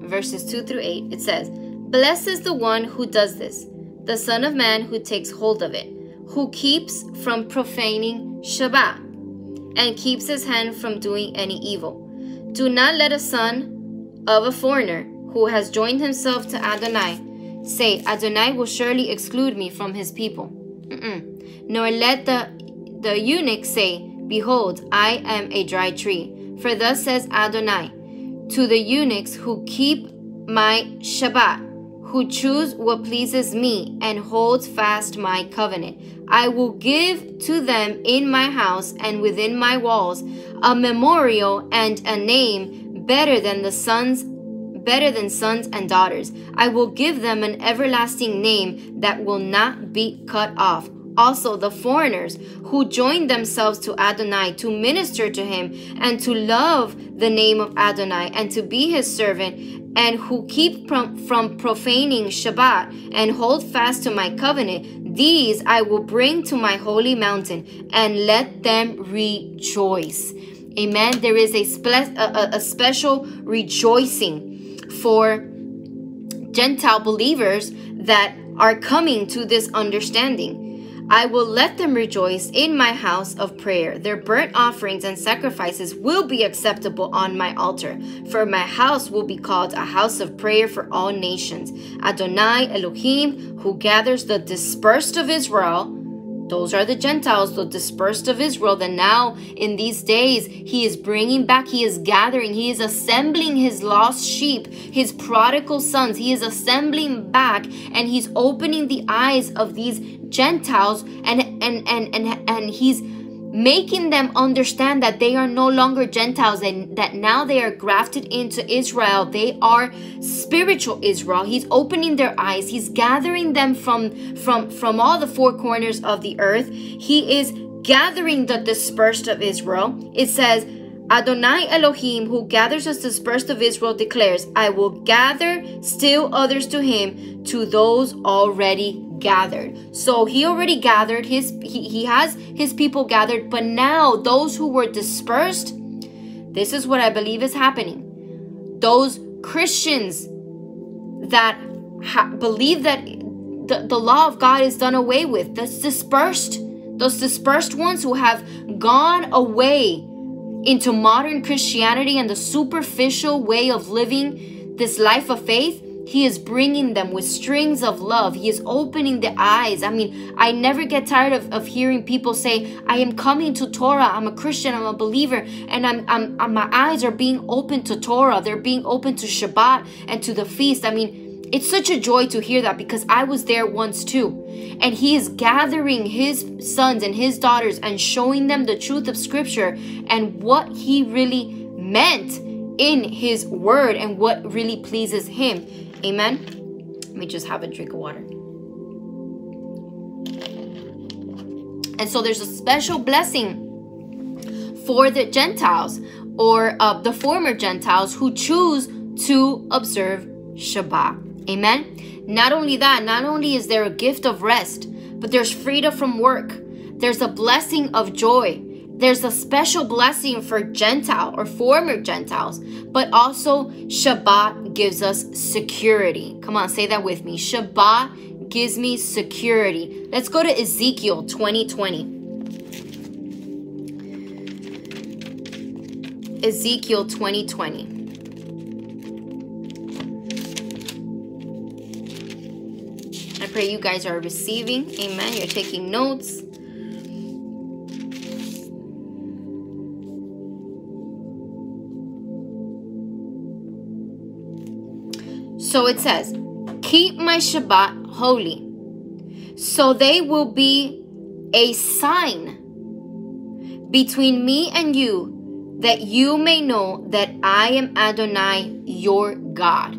verses 2 through 8, it says, Blessed is the one who does this, the Son of Man who takes hold of it, who keeps from profaning Shabbat, and keeps his hand from doing any evil. Do not let a son of a foreigner who has joined himself to Adonai say, Adonai will surely exclude me from his people. Mm-mm nor let the, the eunuch say, Behold, I am a dry tree. For thus says Adonai, to the eunuchs who keep my Shabbat, who choose what pleases me and holds fast my covenant. I will give to them in my house and within my walls a memorial and a name better than the sons better than sons and daughters. I will give them an everlasting name that will not be cut off also the foreigners who joined themselves to Adonai to minister to him and to love the name of Adonai and to be his servant and who keep from, from profaning Shabbat and hold fast to my covenant, these I will bring to my holy mountain and let them rejoice. Amen. There is a, spe- a, a special rejoicing for Gentile believers that are coming to this understanding. I will let them rejoice in my house of prayer. Their burnt offerings and sacrifices will be acceptable on my altar, for my house will be called a house of prayer for all nations. Adonai Elohim, who gathers the dispersed of Israel, those are the Gentiles, the dispersed of Israel, that now in these days he is bringing back, he is gathering, he is assembling his lost sheep, his prodigal sons. He is assembling back and he's opening the eyes of these Gentiles and and and and, and he's making them understand that they are no longer Gentiles and that now they are grafted into Israel. They are spiritual Israel. He's opening their eyes. He's gathering them from from from all the four corners of the earth. He is gathering the dispersed of Israel. It says Adonai Elohim, who gathers us dispersed of Israel, declares, I will gather still others to him, to those already gathered. So he already gathered his he, he has his people gathered, but now those who were dispersed, this is what I believe is happening. Those Christians that ha- believe that the, the law of God is done away with, that's dispersed. Those dispersed ones who have gone away into modern Christianity and the superficial way of living this life of faith, he is bringing them with strings of love. He is opening the eyes. I mean, I never get tired of, of hearing people say, I am coming to Torah. I'm a Christian. I'm a believer. And I'm, I'm, I'm my eyes are being open to Torah. They're being open to Shabbat and to the feast. I mean, it's such a joy to hear that because I was there once too. And he is gathering his sons and his daughters and showing them the truth of scripture and what he really meant in his word and what really pleases him. Amen. Let me just have a drink of water. And so there's a special blessing for the Gentiles or uh, the former Gentiles who choose to observe Shabbat. Amen. Not only that, not only is there a gift of rest, but there's freedom from work. There's a blessing of joy. There's a special blessing for Gentile or former Gentiles, but also Shabbat gives us security. Come on, say that with me. Shabbat gives me security. Let's go to Ezekiel 2020. Ezekiel 2020. I pray you guys are receiving. Amen. You're taking notes. So it says, Keep my Shabbat holy, so they will be a sign between me and you, that you may know that I am Adonai, your God.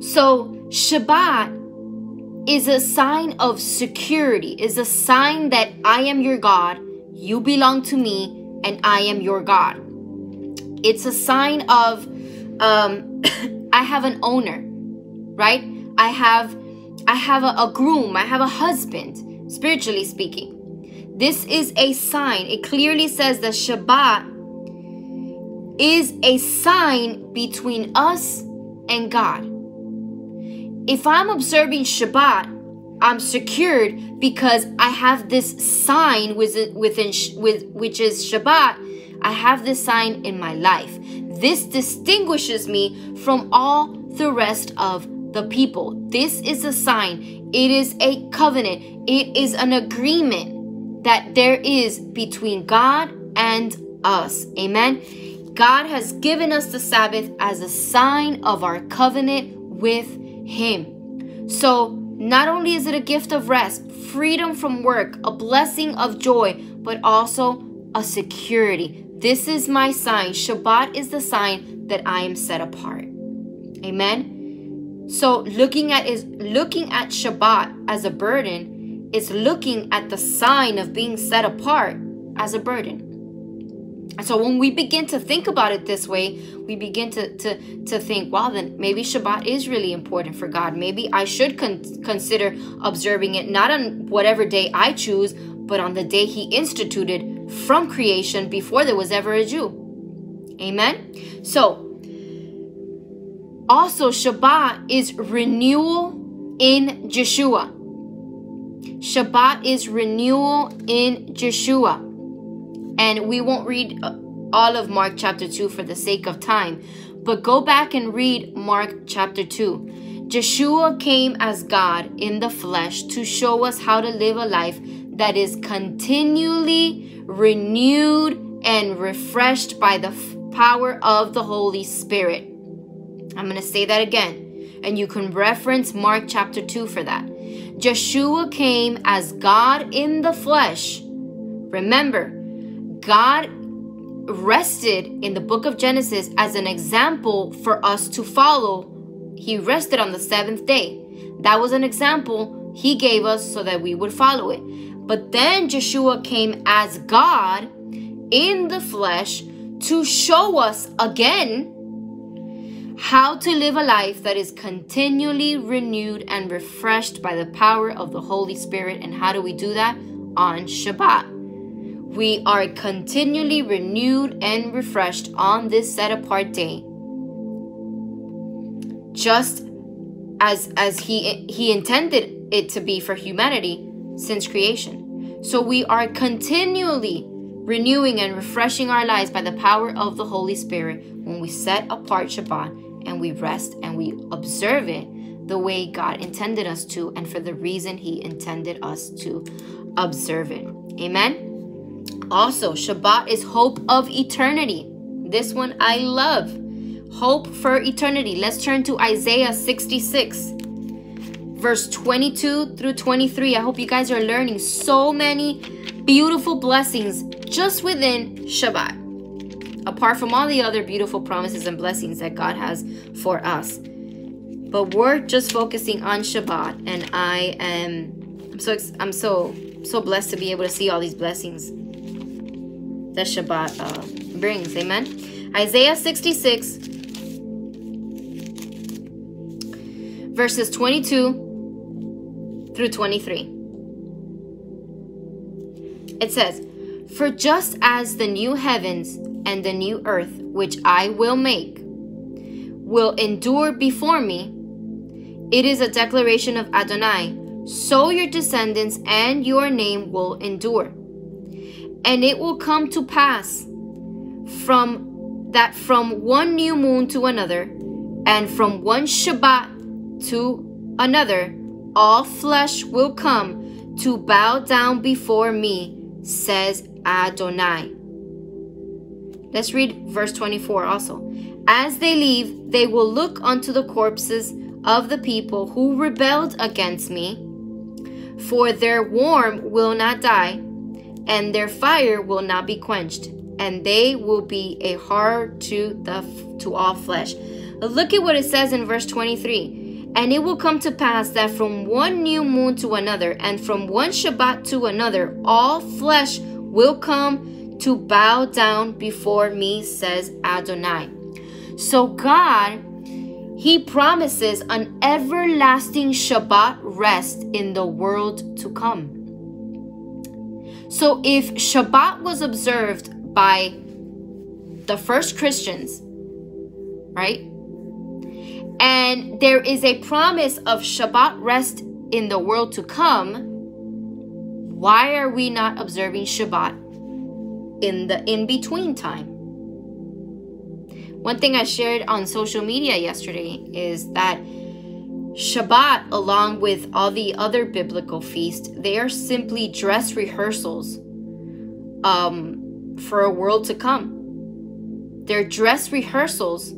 So Shabbat is a sign of security, is a sign that I am your God, you belong to me, and I am your God. It's a sign of um, I have an owner, right? I have I have a, a groom, I have a husband, spiritually speaking. This is a sign. It clearly says that Shabbat is a sign between us and God. If I'm observing Shabbat, I'm secured because I have this sign within, within with which is Shabbat. I have this sign in my life. This distinguishes me from all the rest of the people. This is a sign. It is a covenant. It is an agreement that there is between God and us. Amen. God has given us the Sabbath as a sign of our covenant with Him. So, not only is it a gift of rest, freedom from work, a blessing of joy, but also a security. This is my sign. Shabbat is the sign that I am set apart. Amen. So looking at is looking at Shabbat as a burden is looking at the sign of being set apart as a burden. And So when we begin to think about it this way, we begin to to to think, wow, then maybe Shabbat is really important for God. Maybe I should con- consider observing it not on whatever day I choose, but on the day He instituted from creation before there was ever a Jew. Amen. So, also Shabbat is renewal in Yeshua. Shabbat is renewal in Yeshua. And we won't read uh, all of Mark chapter 2 for the sake of time, but go back and read Mark chapter 2. Yeshua came as God in the flesh to show us how to live a life that is continually renewed and refreshed by the power of the Holy Spirit. I'm going to say that again, and you can reference Mark chapter 2 for that. Yeshua came as God in the flesh. Remember, God rested in the book of Genesis as an example for us to follow. He rested on the seventh day. That was an example he gave us so that we would follow it. But then Yeshua came as God in the flesh to show us again how to live a life that is continually renewed and refreshed by the power of the Holy Spirit. And how do we do that? On Shabbat. We are continually renewed and refreshed on this set apart day. Just as as he he intended it to be for humanity since creation. So we are continually renewing and refreshing our lives by the power of the Holy Spirit when we set apart Shabbat and we rest and we observe it the way God intended us to and for the reason He intended us to observe it. Amen. Also, Shabbat is hope of eternity. This one I love. Hope for eternity. Let's turn to Isaiah 66 verse 22 through 23. I hope you guys are learning so many beautiful blessings just within Shabbat. apart from all the other beautiful promises and blessings that God has for us. But we're just focusing on Shabbat, and I am I'm so I'm so so blessed to be able to see all these blessings that Shabbat uh, brings. Amen. Isaiah 66, verses 22 through 23. It says, For just as the new heavens and the new earth, which I will make, will endure before me, it is a declaration of Adonai, so your descendants and your name will endure. And it will come to pass from that from one new moon to another, and from one Shabbat to another, all flesh will come to bow down before me, says Adonai. Let's read verse 24 also. As they leave, they will look unto the corpses of the people who rebelled against me, for their warm will not die, and their fire will not be quenched, and they will be a horror to the to all flesh. Look at what it says in verse 23. And it will come to pass that from one new moon to another, and from one Shabbat to another, all flesh will come to bow down before me, says Adonai. So God he promises an everlasting Shabbat rest in the world to come. So if Shabbat was observed by the first Christians, right? And there is a promise of Shabbat rest in the world to come, why are we not observing Shabbat in the in between time? One thing I shared on social media yesterday is that Shabbat, along with all the other biblical feasts, they are simply dress rehearsals um, for a world to come. They're dress rehearsals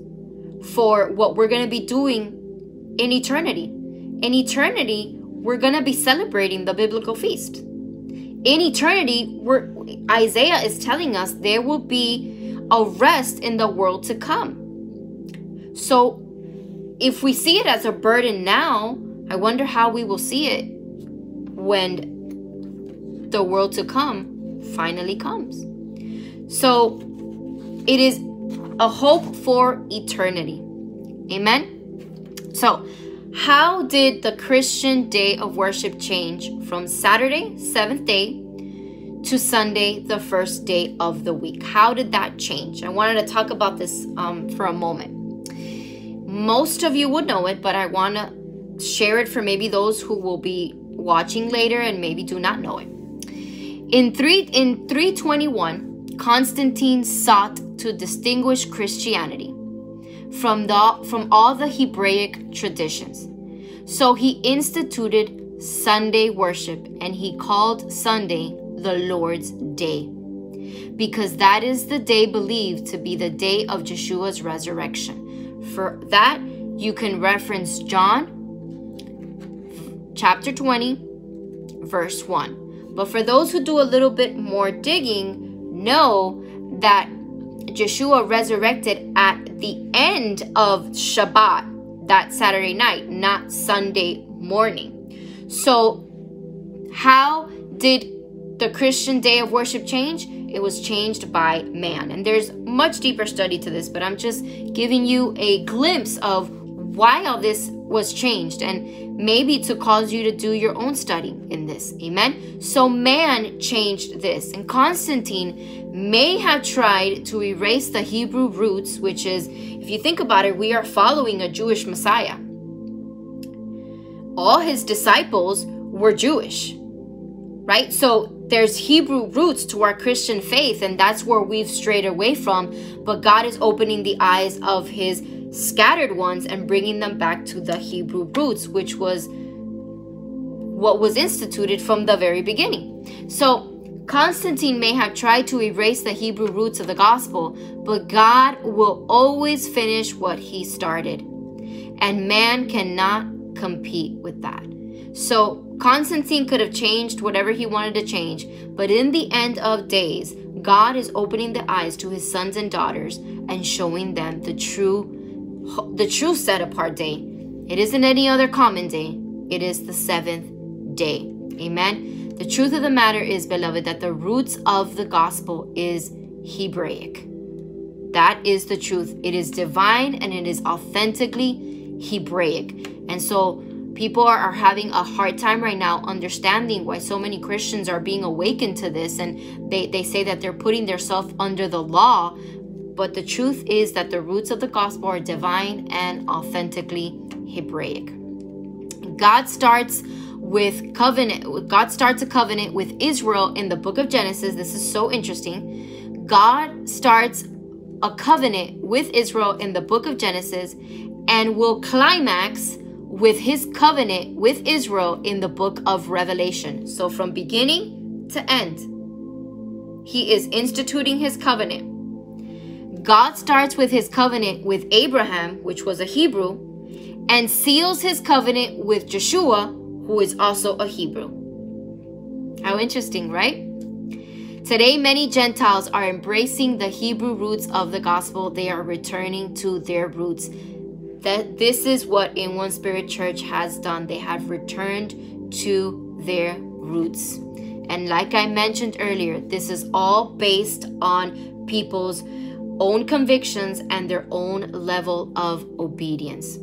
for what we're going to be doing in eternity. In eternity, we're going to be celebrating the biblical feast. In eternity, Isaiah is telling us there will be a rest in the world to come. So, if we see it as a burden now, I wonder how we will see it when the world to come finally comes. So, it is a hope for eternity. Amen. So, how did the Christian day of worship change from Saturday, seventh day, to Sunday, the first day of the week. How did that change? I wanted to talk about this um, for a moment. Most of you would know it, but I want to share it for maybe those who will be watching later and maybe do not know it. In three in 321, Constantine sought to distinguish Christianity from the from all the Hebraic traditions. So he instituted Sunday worship and he called Sunday the Lord's Day, because that is the day believed to be the day of Yeshua's resurrection. For that, you can reference John chapter 20, verse 1. But for those who do a little bit more digging, know that Yeshua resurrected at the end of Shabbat, that Saturday night, not Sunday morning. So, how did the Christian day of worship change? It was changed by man. And there's much deeper study to this, but I'm just giving you a glimpse of why all this was changed and maybe to cause you to do your own study in this. Amen. So man changed this. And Constantine may have tried to erase the Hebrew roots, which is, if you think about it, we are following a Jewish Messiah. All his disciples were Jewish, right? So there's Hebrew roots to our Christian faith, and that's where we've strayed away from. But God is opening the eyes of His scattered ones and bringing them back to the Hebrew roots, which was what was instituted from the very beginning. So, Constantine may have tried to erase the Hebrew roots of the gospel, but God will always finish what He started, and man cannot compete with that. So, Constantine could have changed whatever he wanted to change, but in the end of days, God is opening the eyes to his sons and daughters and showing them the true the true set apart day. It isn't any other common day. It is the seventh day. Amen. The truth of the matter is, beloved, that the roots of the gospel is Hebraic. That is the truth. It is divine and it is authentically Hebraic. And so people are, are having a hard time right now understanding why so many Christians are being awakened to this. And they, they say that they're putting themselves under the law. But the truth is that the roots of the gospel are divine and authentically Hebraic. God starts with covenant God starts a covenant with Israel in the book of Genesis. This is so interesting. God starts a covenant with Israel in the book of Genesis and will climax with his covenant with Israel in the book of Revelation. So from beginning to end, he is instituting his covenant. God starts with his covenant with Abraham, which was a Hebrew, and seals his covenant with Joshua, who is also a Hebrew. How interesting, right? Today, many Gentiles are embracing the Hebrew roots of the gospel. They are returning to their roots. That this is what In One Spirit Church has done. They have returned to their roots. And like I mentioned earlier, this is all based on people's own convictions and their own level of obedience.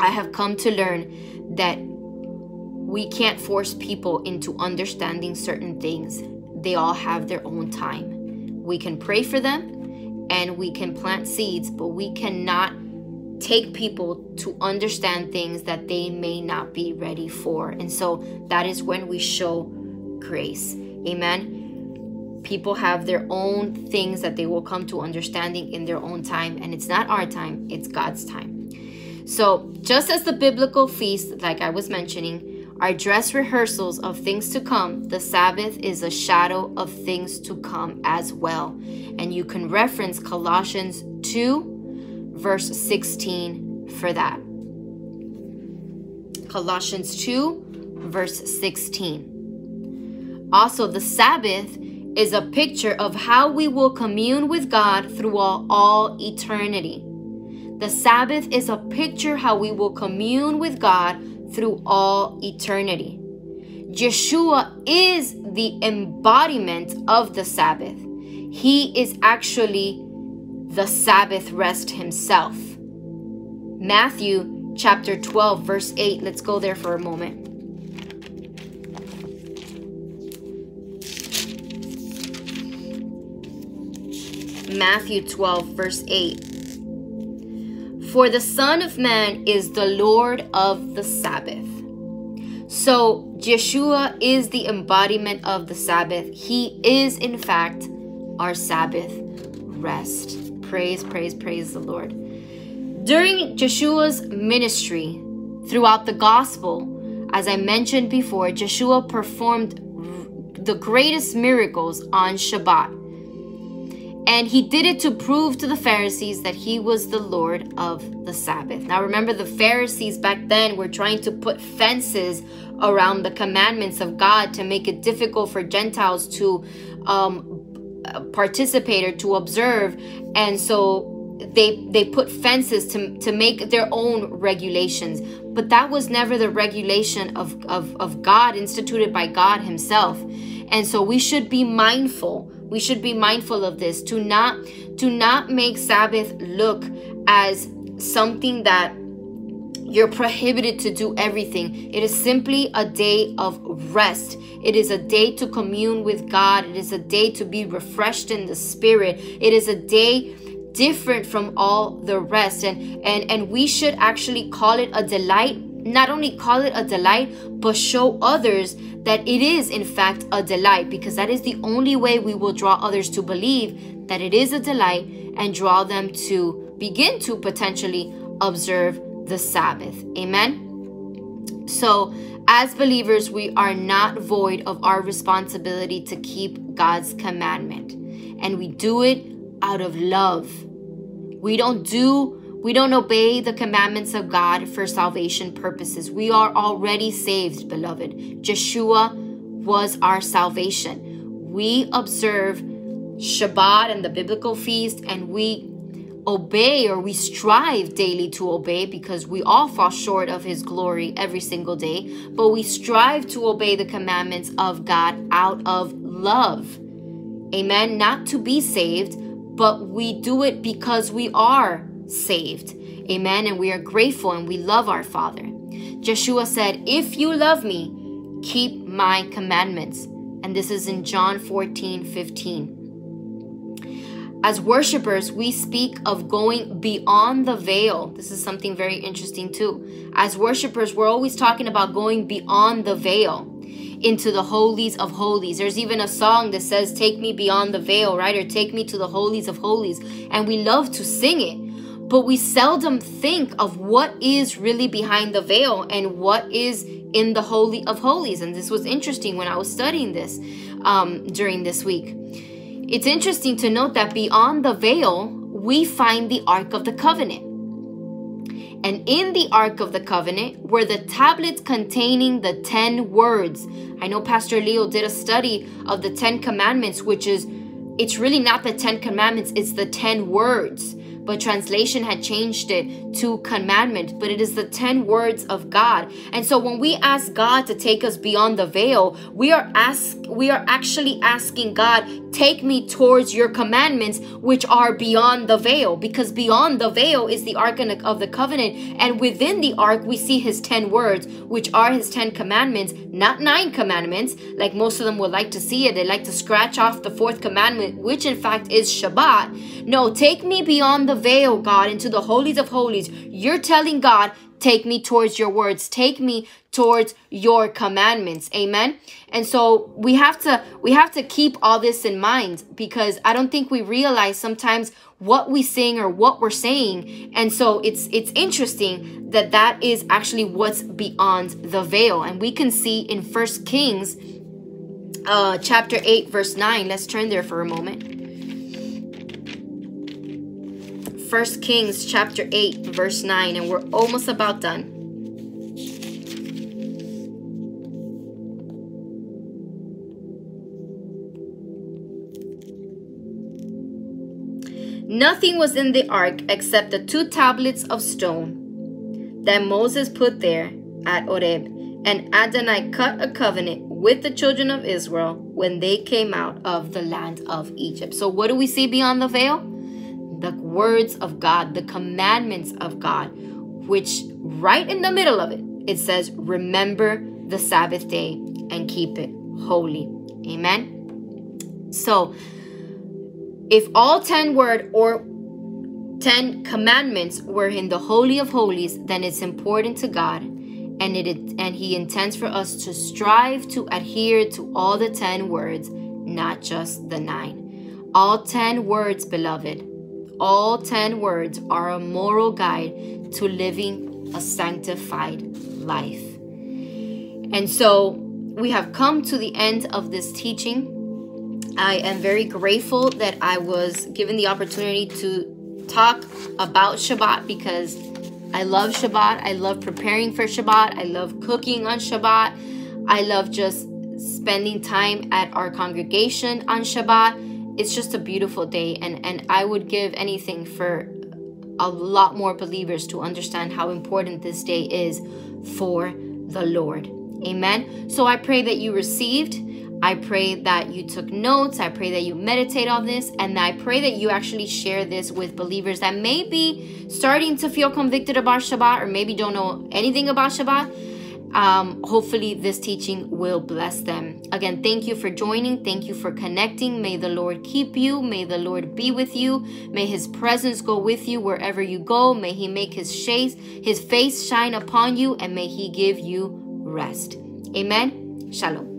I have come to learn that we can't force people into understanding certain things. They all have their own time. We can pray for them and we can plant seeds, but we cannot take people to understand things that they may not be ready for. And so that is when we show grace. Amen. People have their own things that they will come to understanding in their own time, and it's not our time, it's God's time. So, just as the biblical feast like I was mentioning, are dress rehearsals of things to come, the Sabbath is a shadow of things to come as well. And you can reference Colossians 2, verse 16 for that. Colossians 2, verse 16. Also, the Sabbath is a picture of how we will commune with God through all, all eternity. The Sabbath is a picture how we will commune with God through all eternity. Yeshua is the embodiment of the Sabbath. He is actually the Sabbath rest himself. Matthew chapter 12, verse 8. Let's go there for a moment. Matthew 12, verse 8. For the Son of Man is the Lord of the Sabbath. So, Yeshua is the embodiment of the Sabbath. He is, in fact, our Sabbath rest. Praise, praise, praise the Lord. During Yeshua's ministry throughout the gospel, as I mentioned before, Jeshua performed the greatest miracles on Shabbat. And he did it to prove to the Pharisees that he was the Lord of the Sabbath. Now, remember, the Pharisees back then were trying to put fences around the commandments of God to make it difficult for Gentiles to um, participate or to observe. And so they they put fences to, to make their own regulations. But that was never the regulation of, of, of God instituted by God Himself. And so we should be mindful we should be mindful of this to not to not make sabbath look as something that you're prohibited to do everything. It is simply a day of rest. It is a day to commune with God. It is a day to be refreshed in the spirit. It is a day different from all the rest and and and we should actually call it a delight not only call it a delight but show others that it is, in fact, a delight, because that is the only way we will draw others to believe that it is a delight and draw them to begin to potentially observe the Sabbath. Amen. So, as believers, we are not void of our responsibility to keep God's commandment, and we do it out of love. We don't do we don't obey the commandments of God for salvation purposes. We are already saved, beloved. Yeshua was our salvation. We observe Shabbat and the biblical feast, and we obey or we strive daily to obey because we all fall short of his glory every single day, but we strive to obey the commandments of God out of love. Amen. Not to be saved, but we do it because we are saved. Amen. And we are grateful and we love our Father. Yeshua said, If you love me, keep my commandments. And this is in John 14 15. As worshipers, we speak of going beyond the veil. This is something very interesting, too. As worshipers, we're always talking about going beyond the veil into the holies of holies. There's even a song that says, Take me beyond the veil, right? Or take me to the holies of holies. And we love to sing it, but we seldom think of what is really behind the veil and what is in the holy of holies. And this was interesting when I was studying this um, during this week. It's interesting to note that beyond the veil, we find the Ark of the Covenant. And in the Ark of the Covenant were the tablets containing the 10 words. I know Pastor Leo did a study of the 10 commandments, which is, it's really not the 10 commandments, it's the 10 words but translation had changed it to commandment, but it is the 10 words of God. And so when we ask God to take us beyond the veil, we are ask we are actually asking God, take me towards your commandments which are beyond the veil because beyond the veil is the ark of the covenant and within the ark we see his 10 words which are his 10 commandments, not 9 commandments like most of them would like to see it. They like to scratch off the fourth commandment which in fact is Shabbat. No, take me beyond the veil, God, into the holies of holies. You're telling God, take me towards your words. Take me towards your commandments. Amen. And so we have to we have to keep all this in mind because I don't think we realize sometimes what we sing or what we're saying. And so it's it's interesting that that is actually what's beyond the veil. And we can see in First Kings uh chapter 8 verse 9. Let's turn there for a moment. First Kings chapter 8 verse 9 and we're almost about done. Nothing was in the ark except the two tablets of stone that Moses put there at Horeb. And Adonai cut a covenant with the children of Israel when they came out of the land of Egypt. So, what do we see beyond the veil? the words of God, the commandments of God, which right in the middle of it, it says, Remember the Sabbath day and keep it holy. Amen. So, if all 10 word or 10 commandments were in the holy of holies, then it's important to God and it and he intends for us to strive to adhere to all the 10 words, not just the 9. All 10 words, beloved, all 10 words are a moral guide to living a sanctified life. And so we have come to the end of this teaching. I am very grateful that I was given the opportunity to talk about Shabbat because I love Shabbat. I love preparing for Shabbat. I love cooking on Shabbat. I love just spending time at our congregation on Shabbat it's just a beautiful day and and I would give anything for a lot more believers to understand how important this day is for the Lord. Amen. So I pray that you received. I pray that you took notes. I pray that you meditate on this. And I pray that you actually share this with believers that may be starting to feel convicted about Shabbat or maybe don't know anything about Shabbat um, hopefully this teaching will bless them. Again, thank you for joining. Thank you for connecting. May the Lord keep you. May the Lord be with you. May his presence go with you wherever you go. May he make his face, his face shine upon you and may he give you rest. Amen. Shalom.